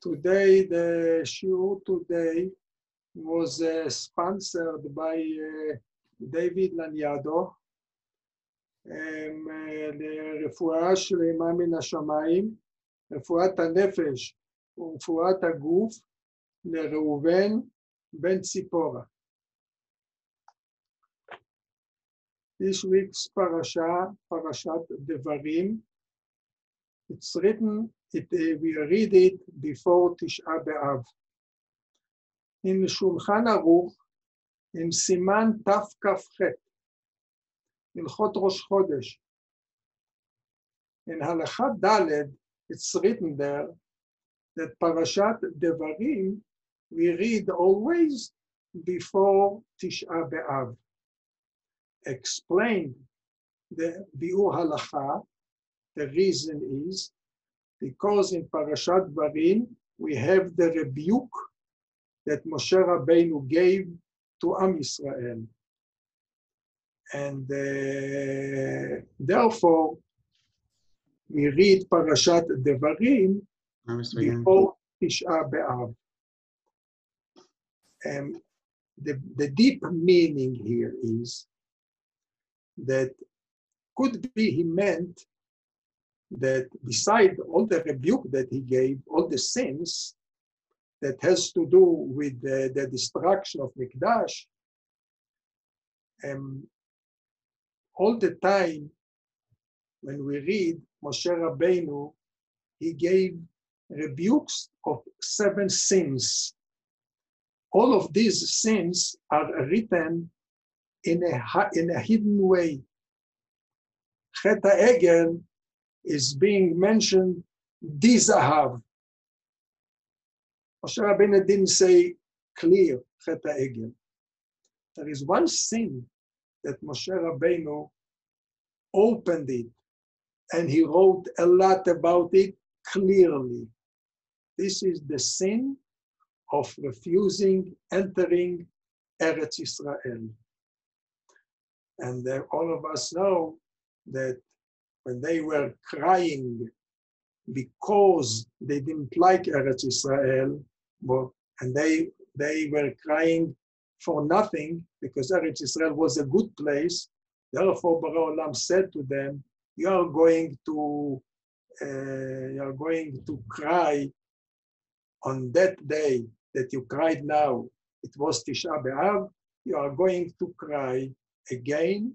Today, the shiur today was uh, sponsored by uh, David Laniado, um, uh, לרפואה שלמה מן השמיים, רפואת הנפש ורפואת הגוף לראובן בן ציפורה. This week's parasha, parashat Devarim, it's written, it, uh, we read it before Tisha B'Av. In Shulchan Aruch, in Siman Tafkafchet, Ilchot Rosh Chodesh, in Halachat Daled, it's written there that Parashat Devarim we read always before Tisha B'Av. Explained the Biur Halacha, the reason is because in Parashat Devarim we have the rebuke that Moshe Rabbeinu gave to Am Yisrael. And uh, therefore, we read Parashat Devarim before Tisha B'Av. Um, the, the deep meaning here is that could be he meant that beside all the rebuke that he gave, all the sins that has to do with the, the destruction of Mikdash, um, all the time when we read Moshe Rabbeinu, he gave rebukes of seven sins. All of these sins are written in a, in a hidden way. Chet Egel is being mentioned dizahav. Moshe Rabbeinu didn't say clear Chet Egel. There is one sin that Moshe Rabbeinu opened it and he wrote a lot about it clearly. This is the sin of refusing entering Eretz Israel. And uh, all of us know that when they were crying because they didn't like Eretz Israel, and they, they were crying for nothing because Eretz Israel was a good place, therefore Borei Olam said to them, you are going to uh, you are going to cry on that day that you cried now, it was Tisha B'Av, you are going to cry again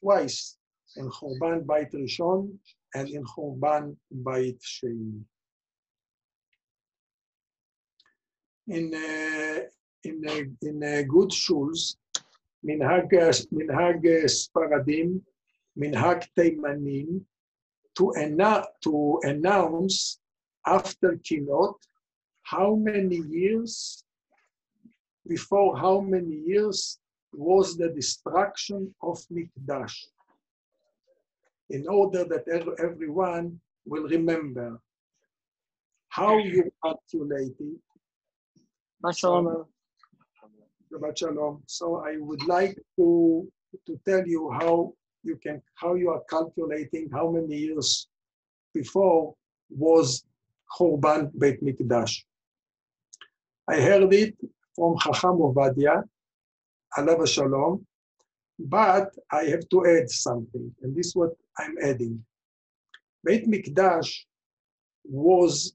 twice in Churban Bait Rishon and in Churban Bait Sheni. In uh, in uh, in uh, good shuls, minhag minhag Sparadim, minhag Teimanim, to, anna- to announce after Kinot how many years, before how many years was the destruction of Mikdash, in order that everyone will remember how you calculate it. Shalom. Shalom. So I would like to, to tell you how you can how you are calculating how many years before was Churban Beit Mikdash. I heard it from Chacham Ovadia, Alav Shalom, but I have to add something, and this is what I'm adding. Beit Mikdash was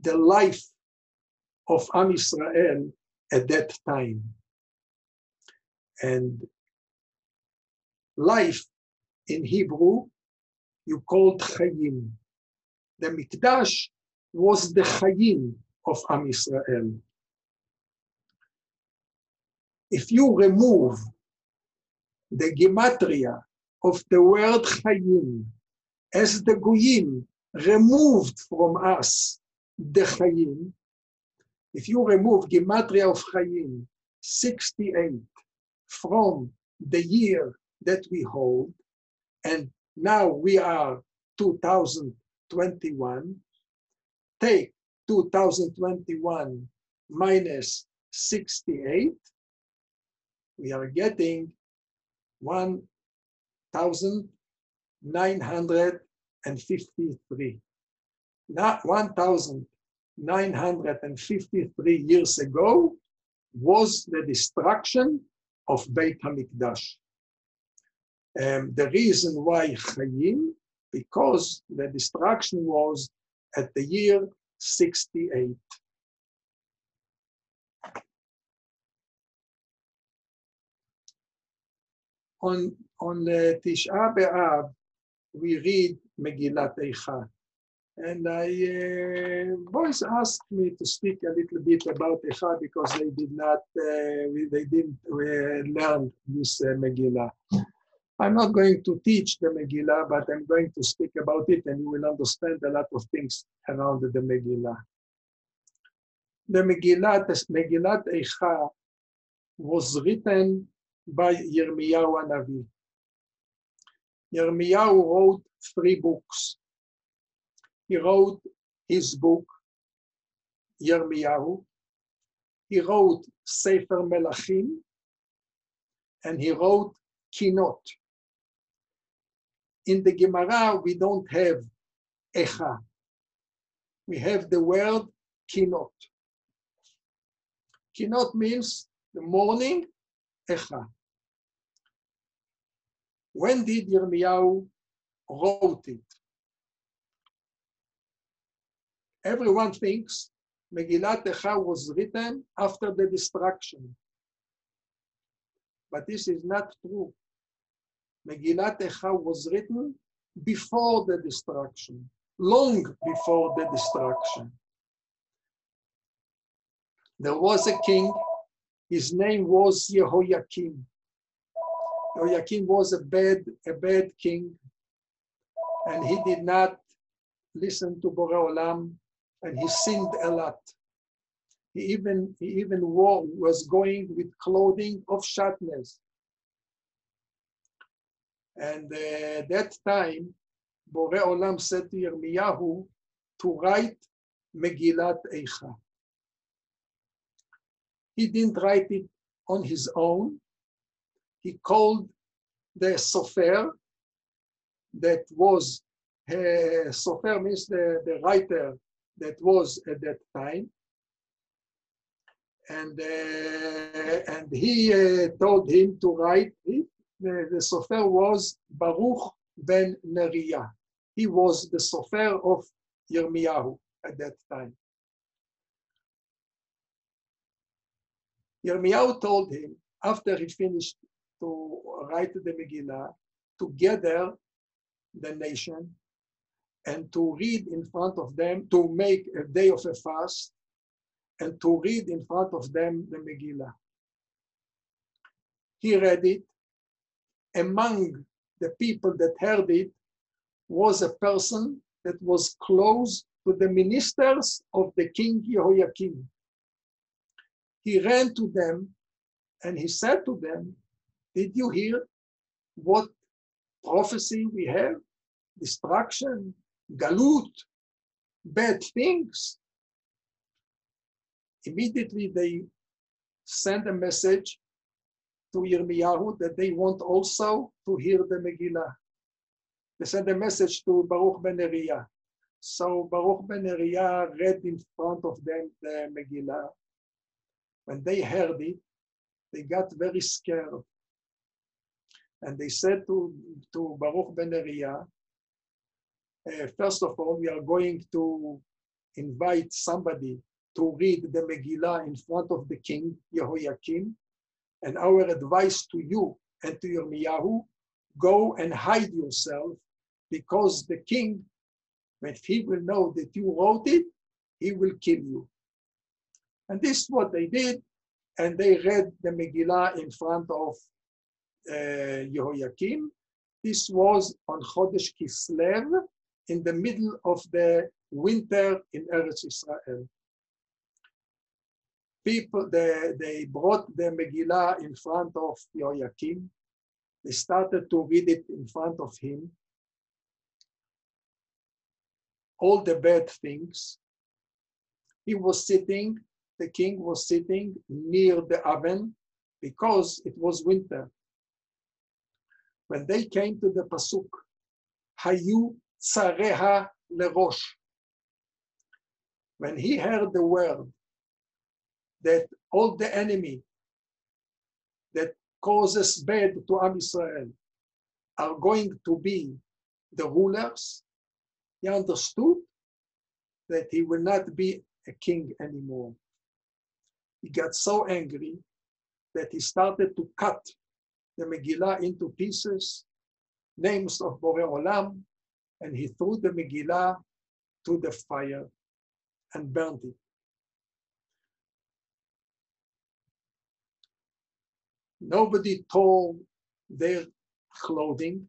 the life of Am Yisrael at that time. And life in Hebrew, you called Chayim. The Mikdash was the Chayim of Am Yisrael. If you remove the gematria of the word Chayim, as the Goyim removed from us the Chayim, if you remove gematria of Chayim, 68, from the year that we hold, and now we are 2021. Take 2021 minus 68. We are getting 1,953. Not 1,000 953 years ago was the destruction of Beit HaMikdash. Um, the reason why Chayim, because the destruction was at the year 68. On, on uh, Tisha B'Av, we read Megillat Eicha. And I, uh, boys asked me to speak a little bit about Eicha because they did not, uh, they didn't uh, learn this uh, Megillah. I'm not going to teach the Megillah, but I'm going to speak about it and you will understand a lot of things around the Megillah. The Megillah, the Megillat Eicha was written by Yirmiyahu Navi. Yirmiyahu wrote three books. He wrote his book, Yirmiyahu. He wrote Sefer Melachim, and he wrote Kinot. In the Gemara, we don't have Echa. We have the word Kinot. Kinot means the morning, Echa. When did Yirmiyahu wrote it? Everyone thinks Megillat Echa was written after the destruction. But this is not true. Megillat Echa was written before the destruction, long before the destruction. There was a king, his name was Yehoiakim. Yehoiakim was a bad, a bad king, and he did not listen to Borei Olam, and he sinned a lot. He even, he even wore, was going with clothing of shatnez. And uh, that time, Borei Olam said to Yirmiyahu to write Megillat Eicha. He didn't write it on his own. He called the Sofer, that was, uh, Sofer means the, the writer that was at that time. And, uh, and he uh, told him to write it. The, the Sofer was Baruch ben Neriah. He was the Sofer of Yirmiyahu at that time. Yirmiyahu told him, after he finished to write the Megillah, to gather the nation and to read in front of them, to make a day of a fast, and to read in front of them the Megillah. He read it. Among the people that heard it was a person that was close to the ministers of the king Jehoiakim. He ran to them and he said to them, Did you hear what prophecy we have? Destruction, galut, bad things. Immediately they sent a message to Yirmiyahu that they want also to hear the Megillah. They sent a message to Baruch ben Neriah. So Baruch ben Neriah read in front of them the Megillah. When they heard it, they got very scared. And they said to, to Baruch ben Neriah, uh, first of all, we are going to invite somebody to read the Megillah in front of the king, Yehoiakim. And our advice to you and to your Yirmiyahu, go and hide yourself because the king, if he will know that you wrote it, he will kill you. And this is what they did. And they read the Megillah in front of uh. This was on Chodesh Kislev, in the middle of the winter in Eretz Israel. People, they, they brought the Megillah in front of Yehoiakim. They started to read it in front of him. All the bad things. He was sitting, the king was sitting near the oven because it was winter. When they came to the Pasuk, Hayu Tsareha Lerosh. when he heard the word that all the enemy that causes bad to Am Israel are going to be the rulers, he understood that he will not be a king anymore. He got so angry that he started to cut the Megillah into pieces, names of Borei Olam, and he threw the Megillah to the fire and burned it. Nobody tore their clothing.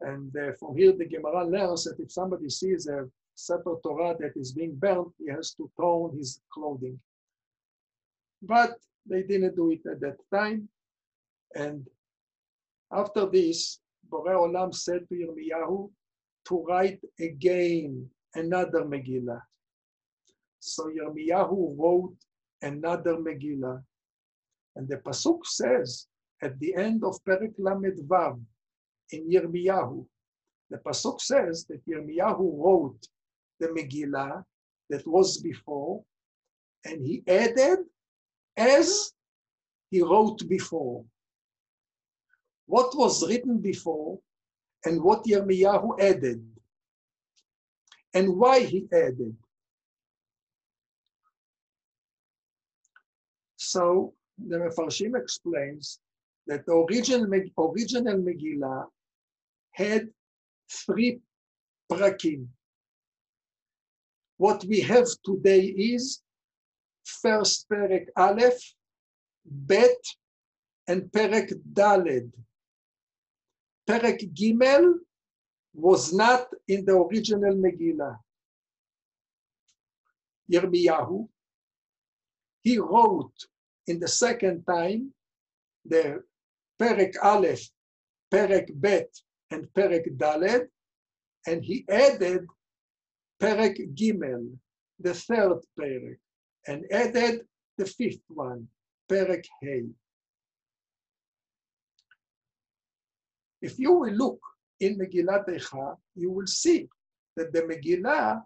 And uh, from here, the Gemara learns that if somebody sees a Sefer Torah that is being burnt, he has to torn his clothing. But they didn't do it at that time. And after this, Borei Olam said to Yirmiyahu to write again another Megillah. So Yirmiyahu wrote another Megillah. And the Pasuk says at the end of Perek Lamed Vav in Yirmiyahu, the Pasuk says that Yirmiyahu wrote the Megillah that was before, and he added as he wrote before. What was written before and what Yirmiyahu added, and why he added. So the Mefarshim explains that the original, original Megillah had three prakim. What we have today is first Perek Aleph, Bet, and Perek Daled. Perek Gimel was not in the original Megillah. Yirmiyahu, he wrote in the second time the Perek Aleph, Perek Bet, and Perek Daled, and he added Perek Gimel, the third Perek, and added the fifth one, Perek Hay. If you will look in Megillat Eicha, you will see that the Megillah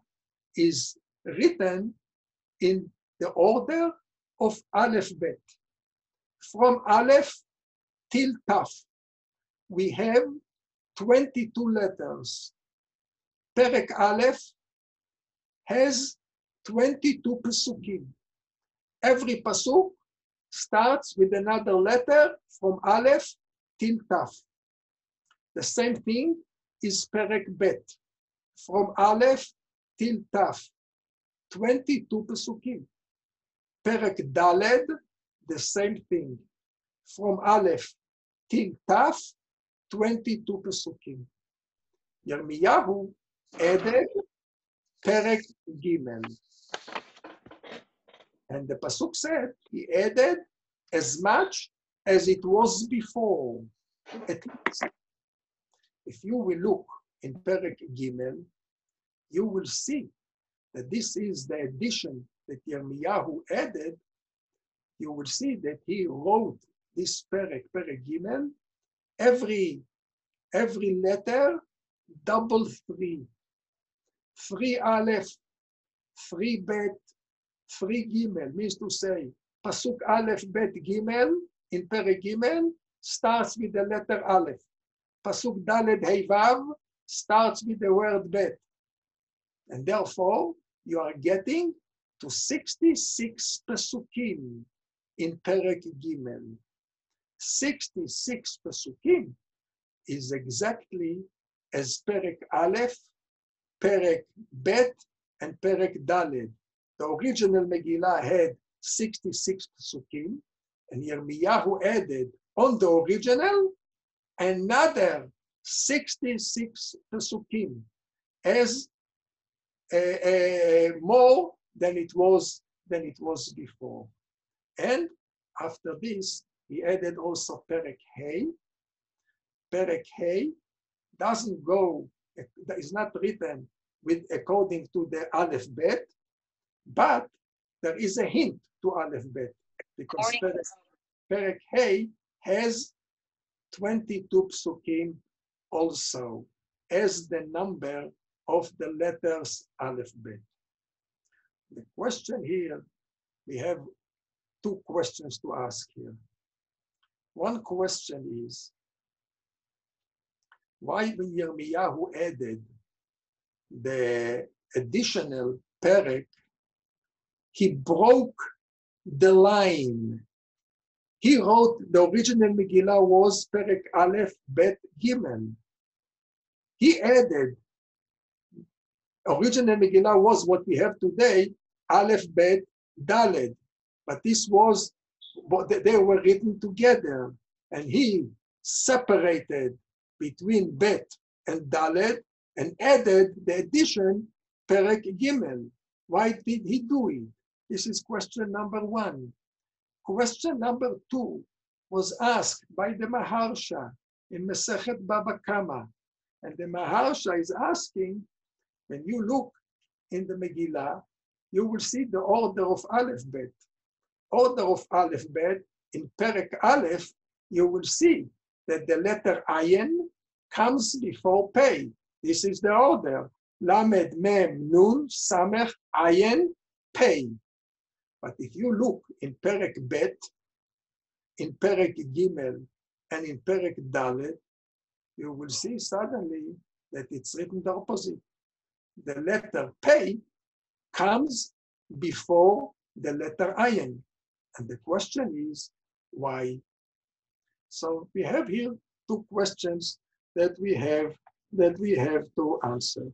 is written in the order of Aleph Bet. From Aleph till Taf, we have 22 letters. Perek Aleph has 22 pasukim. Every Pasuk starts with another letter from Aleph till Taf. The same thing is Perek Bet, from Aleph till Taf, 22 Pesukim. Perek Daled, the same thing, from Aleph till Taf, 22 Pesukim. Yirmiyahu added Perek Gimel. And the Pasuk said he added as much as it was before, at least. If you will look in Perek Gimel, you will see that this is the addition that Yirmiyahu added. You will see that he wrote this Perek, Perek Gimel, every, every letter double three. Three Aleph, three Bet, three Gimel, means to say, Pasuk Aleph, Bet, Gimel, in Perek Gimel, starts with the letter Aleph. Pasuk Daled Heivav starts with the word Bet. And therefore, you are getting to 66 Pesukim in Perek Gimel. 66 Pesukim is exactly as Perek Aleph, Perek Bet, and Perek Daled. The original Megillah had 66 Pesukim, and Yirmiyahu added on the original another 66 Pesukim as uh, uh, more than it was than it was before. And after this, he added also Perek Hey. Perek Hey doesn't go, is not written with according to the Aleph Bet, but there is a hint to Aleph Bet because Perek, Perek Hey has 22 psukim also as the number of the letters Aleph Bet. The question here, we have two questions to ask here. One question is, why when Yirmiyahu added the additional perek, he broke the line. He wrote the original Megillah was perek Aleph Bet Gimel. He added original Megillah was what we have today, Aleph Bet Daled, but this was they were written together, and he separated between Bet and Dalet and added the addition Perek Gimel. Why did he do it? This is question number one. Question number two was asked by the Maharsha in Masechet Baba Kama. And the Maharsha is asking, when you look in the Megillah, you will see the order of Aleph Bet. Order of Aleph Bet, in Perek Aleph, you will see that the letter Ayin comes before Pei. This is the order. Lamed, Mem, Nun, Samech, Ayin, Pei. But if you look in Perek Bet, in Perek Gimel, and in Perek Dalet, you will see suddenly that it's written the opposite. The letter Pei comes before the letter Ayin. And the question is, why? So we have here two questions that we have that we have to answer.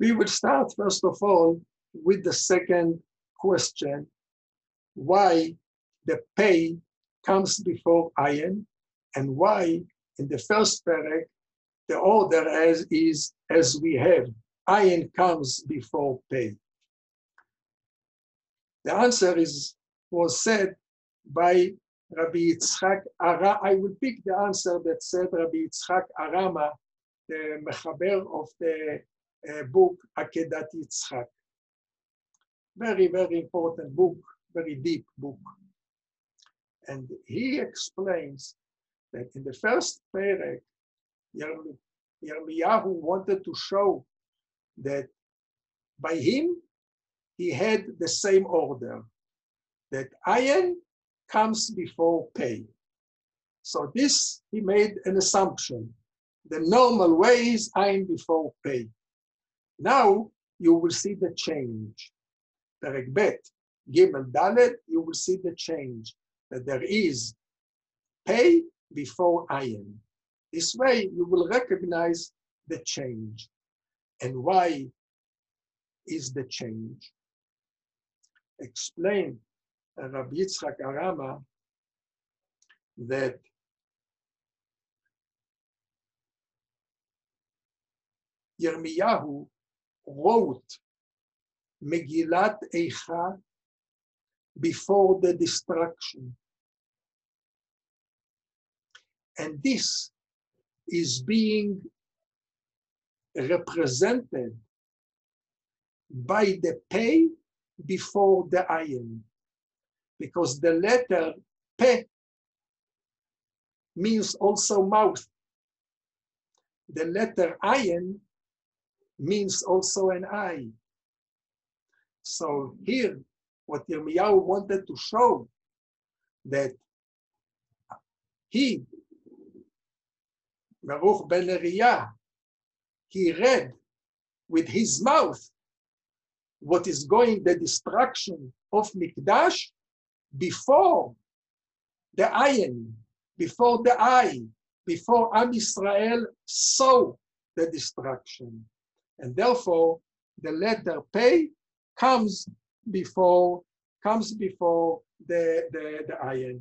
We will start first of all with the second question, why the pay comes before ayin, and why in the first perek the order as is as we have. Ayin comes before pay. The answer is was said by Rabbi Yitzchak Ara. I will pick the answer that said Rabbi Yitzchak Arama, the mechaber of the uh, book Akedat Yitzchak. Very, very important book, very deep book. And he explains that in the first perek, Yirmiyahu wanted to show that by him, he had the same order, that ayin comes before pay. So this, he made an assumption. The normal way is ayin before pay. Now you will see the change. Perek Bet, Gimel Dalet, you will see the change, that there is pay before ayin. This way you will recognize the change. And why is the change? Explain Rabbi Yitzchak Arama that Yirmiyahu wrote Megillat Eicha before the destruction. And this is being represented by the pay before the ayin. Because the letter pe means also mouth. The letter ayin means also an eye. So here, what Yirmiyahu wanted to show that he, Baruch ben Neriah, he read with his mouth what is going the destruction of Mikdash before the ayin, before the eye, before Am Israel saw the destruction. And therefore, the letter pay comes before comes before the, the, the ayin.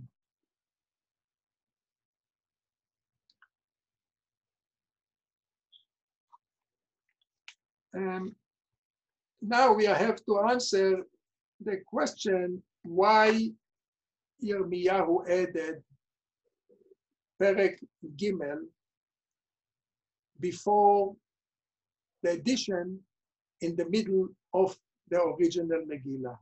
Um, now we have to answer the question why Yirmiyahu added Perek Gimel before the addition in the middle of the original Megillah.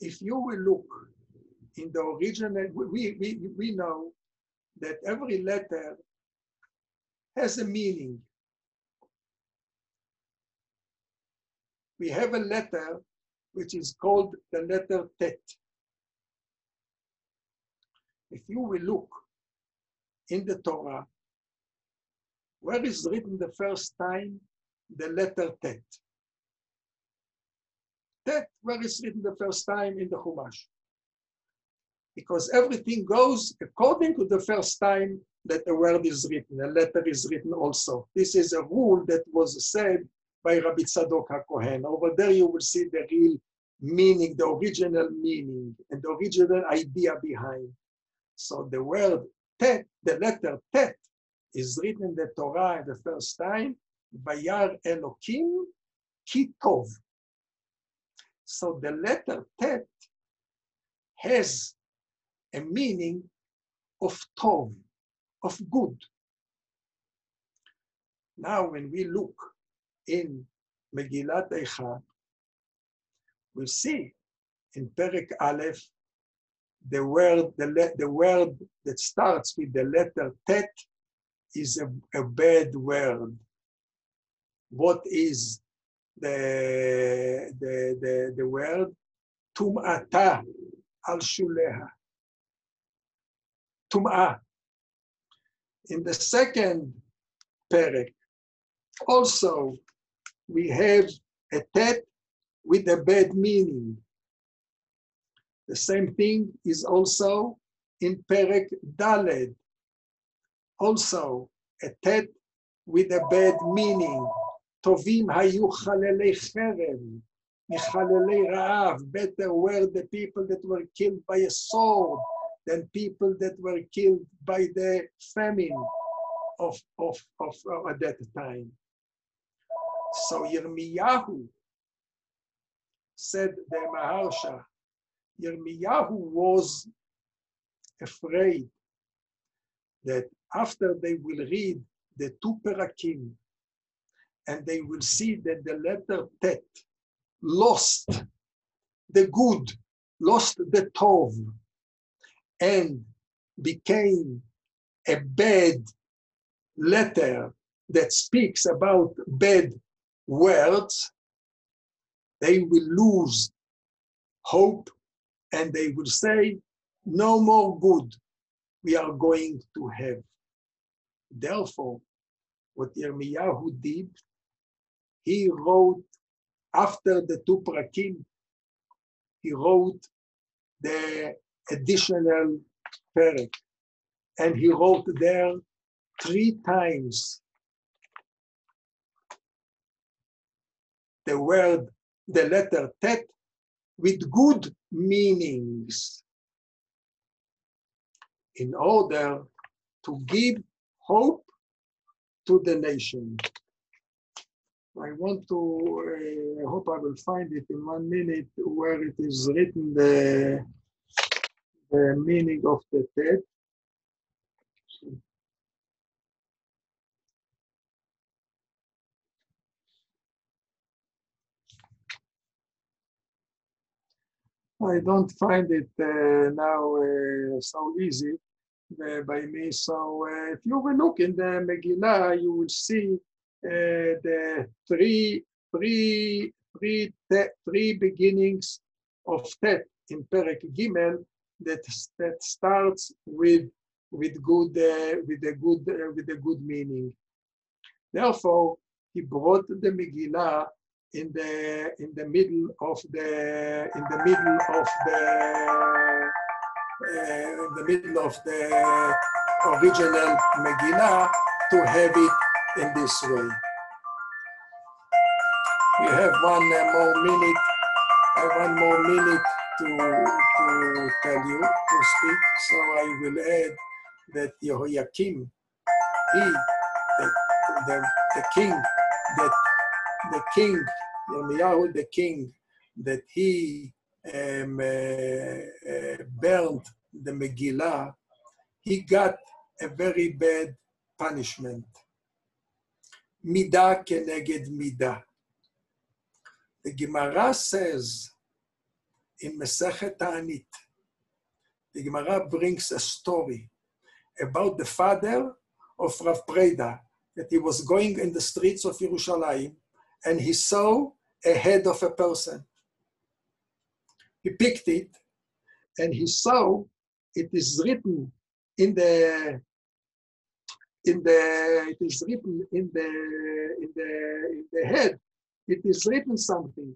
If you will look in the original, we, we, we know that every letter has a meaning. We have a letter which is called the letter Tet. If you will look in the Torah, where is written the first time the letter Tet? Tet, where is written the first time in the Chumash? Because everything goes according to the first time that a word is written, a letter is written also. This is a rule that was said by Rabbi Tzadok HaKohen. Over there you will see the real meaning, the original meaning, and the original idea behind. So the word tet, the letter tet, is written in the Torah the first time, Vayar Elokim Kitov. So the letter tet has a meaning of tov, of good. Now, when we look in Megillat Eicha, we see in Perek Aleph the word the, the word that starts with the letter Tet is a, a bad word. What is the the the, the word Tum'ata al shuleha. Tum'ah. In the second perek, also we have a tet with a bad meaning. The same thing is also in Perek Daled, also a tet with a bad meaning. Tovim hayu chalalei cherev, ra'av, better were the people that were killed by a sword than people that were killed by the famine of, of, of, of at that time. So Yirmiyahu said the Maharsha, Yirmiyahu was afraid that after they will read the two perakim and they will see that the letter tet lost the good, lost the tov, and became a bad letter that speaks about bad words, they will lose hope and they will say, no more good we are going to have. Therefore, what Yirmiyahu did, he wrote after the two prakim, he wrote the additional perek, and he wrote there three times the word, the letter tet, with good meanings in order to give hope to the nation. I want to, uh, I hope I will find it in one minute where it is written the, the meaning of the tet. I don't find it uh, now uh, so easy uh, by me. So uh, if you will look in the Megillah, you will see uh, the three, three, three, te- three beginnings of Tet in Perek Gimel that, that starts with with good uh, with a good with a good meaning. Therefore, he brought the Megillah in the in the middle of the in the middle of the uh, in the middle of the original Megillah to have it in this way. We have one uh, more minute, uh, one more minute to to tell you to speak. So I will add that Jehoiakim, he, the, the, the king, that the king, Yirmiyahu the king, that he um, uh, uh, burned the Megillah, he got a very bad punishment. Midah keneged midah. The Gemara says in Masechet Ta'anit, the Gemara brings a story about the father of Rav Preda, that he was going in the streets of Yerushalayim and he saw a head of a person. He picked it and he saw it is written in the in the it is written in the in the in the head. It is written something.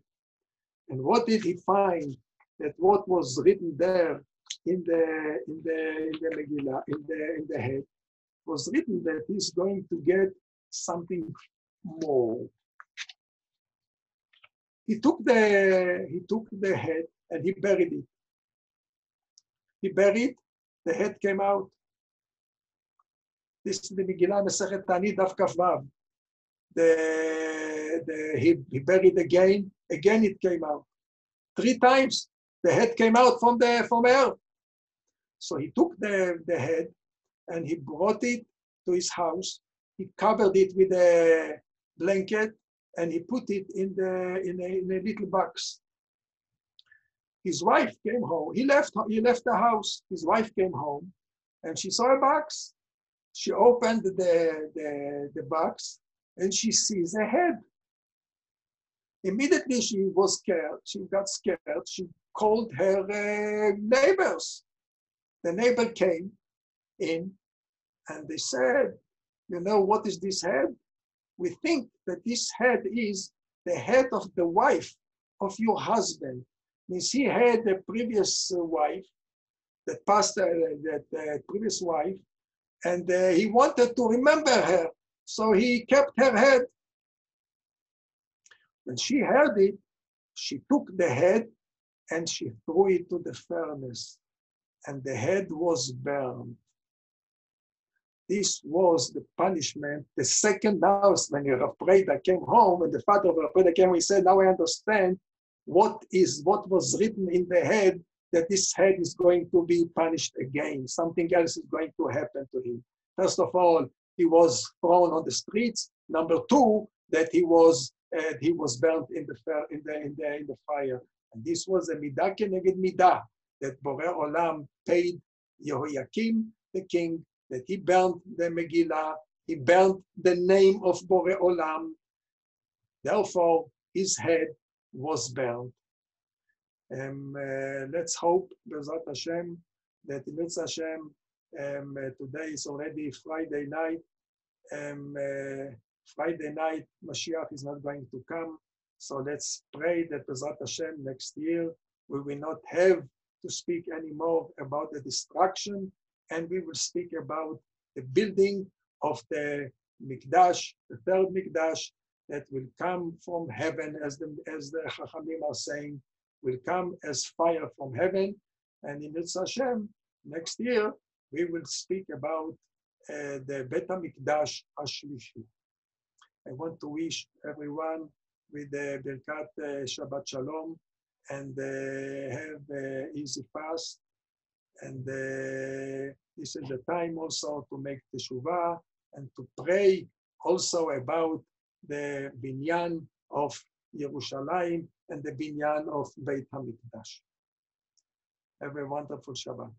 And what did he find that what was written there in the in the in the Megillah in the in the head? Was written that he's going to get something more he took the he took the head and he buried it he buried the head came out this is the Megillah Masechet Tani Daf. The, the, he, he buried again, again it came out. Three times the head came out from the from earth. So he took the, the head and he brought it to his house. He covered it with a blanket and he put it in the in a, in a little box. His wife came home. He left he left the house. His wife came home and she saw a box she opened the, the, the box and she sees a head. Immediately she was scared. She got scared. She called her uh, neighbors. The neighbor came in and they said, You know, what is this head? We think that this head is the head of the wife of your husband. Means he had a previous wife that passed, uh, that uh, previous wife, and uh, he wanted to remember her, so he kept her head. When she heard it, she took the head and she threw it to the furnace, and the head was burned. This was the punishment. The second house, when Rav Preda came home, and the father of Rav Preda came, he said, "Now I understand what is what was written in the head that this head is going to be punished again. Something else is going to happen to him. First of all, he was thrown on the streets. Number two, that he was uh, he was burnt in the in the in the in the fire. And this was a midah keneged midah that Borei Olam paid Yehoiakim, the king, that he burnt the Megillah, he burnt the name of Borei Olam. Therefore, his head was burnt. Um, uh, let's hope, Bezrat Hashem, that in Hashem, um, uh, today is already Friday night. Um, uh, Friday night, Mashiach is not going to come. So let's pray that Bezrat Hashem next year we will not have to speak anymore about the destruction and we will speak about the building of the Mikdash, the third Mikdash that will come from heaven as the, as the Chachamim are saying, will come as fire from heaven. And in Mitzvah Hashem, next year, we will speak about uh, the Bet HaMikdash Ashlishi. I want to wish everyone with the Birkat uh, Shabbat Shalom and uh, have easy fast. And uh, this is the time also to make teshuvah and to pray also about the binyan of Yerushalayim and the binyan of Beit HaMikdash. Have a wonderful Shabbat.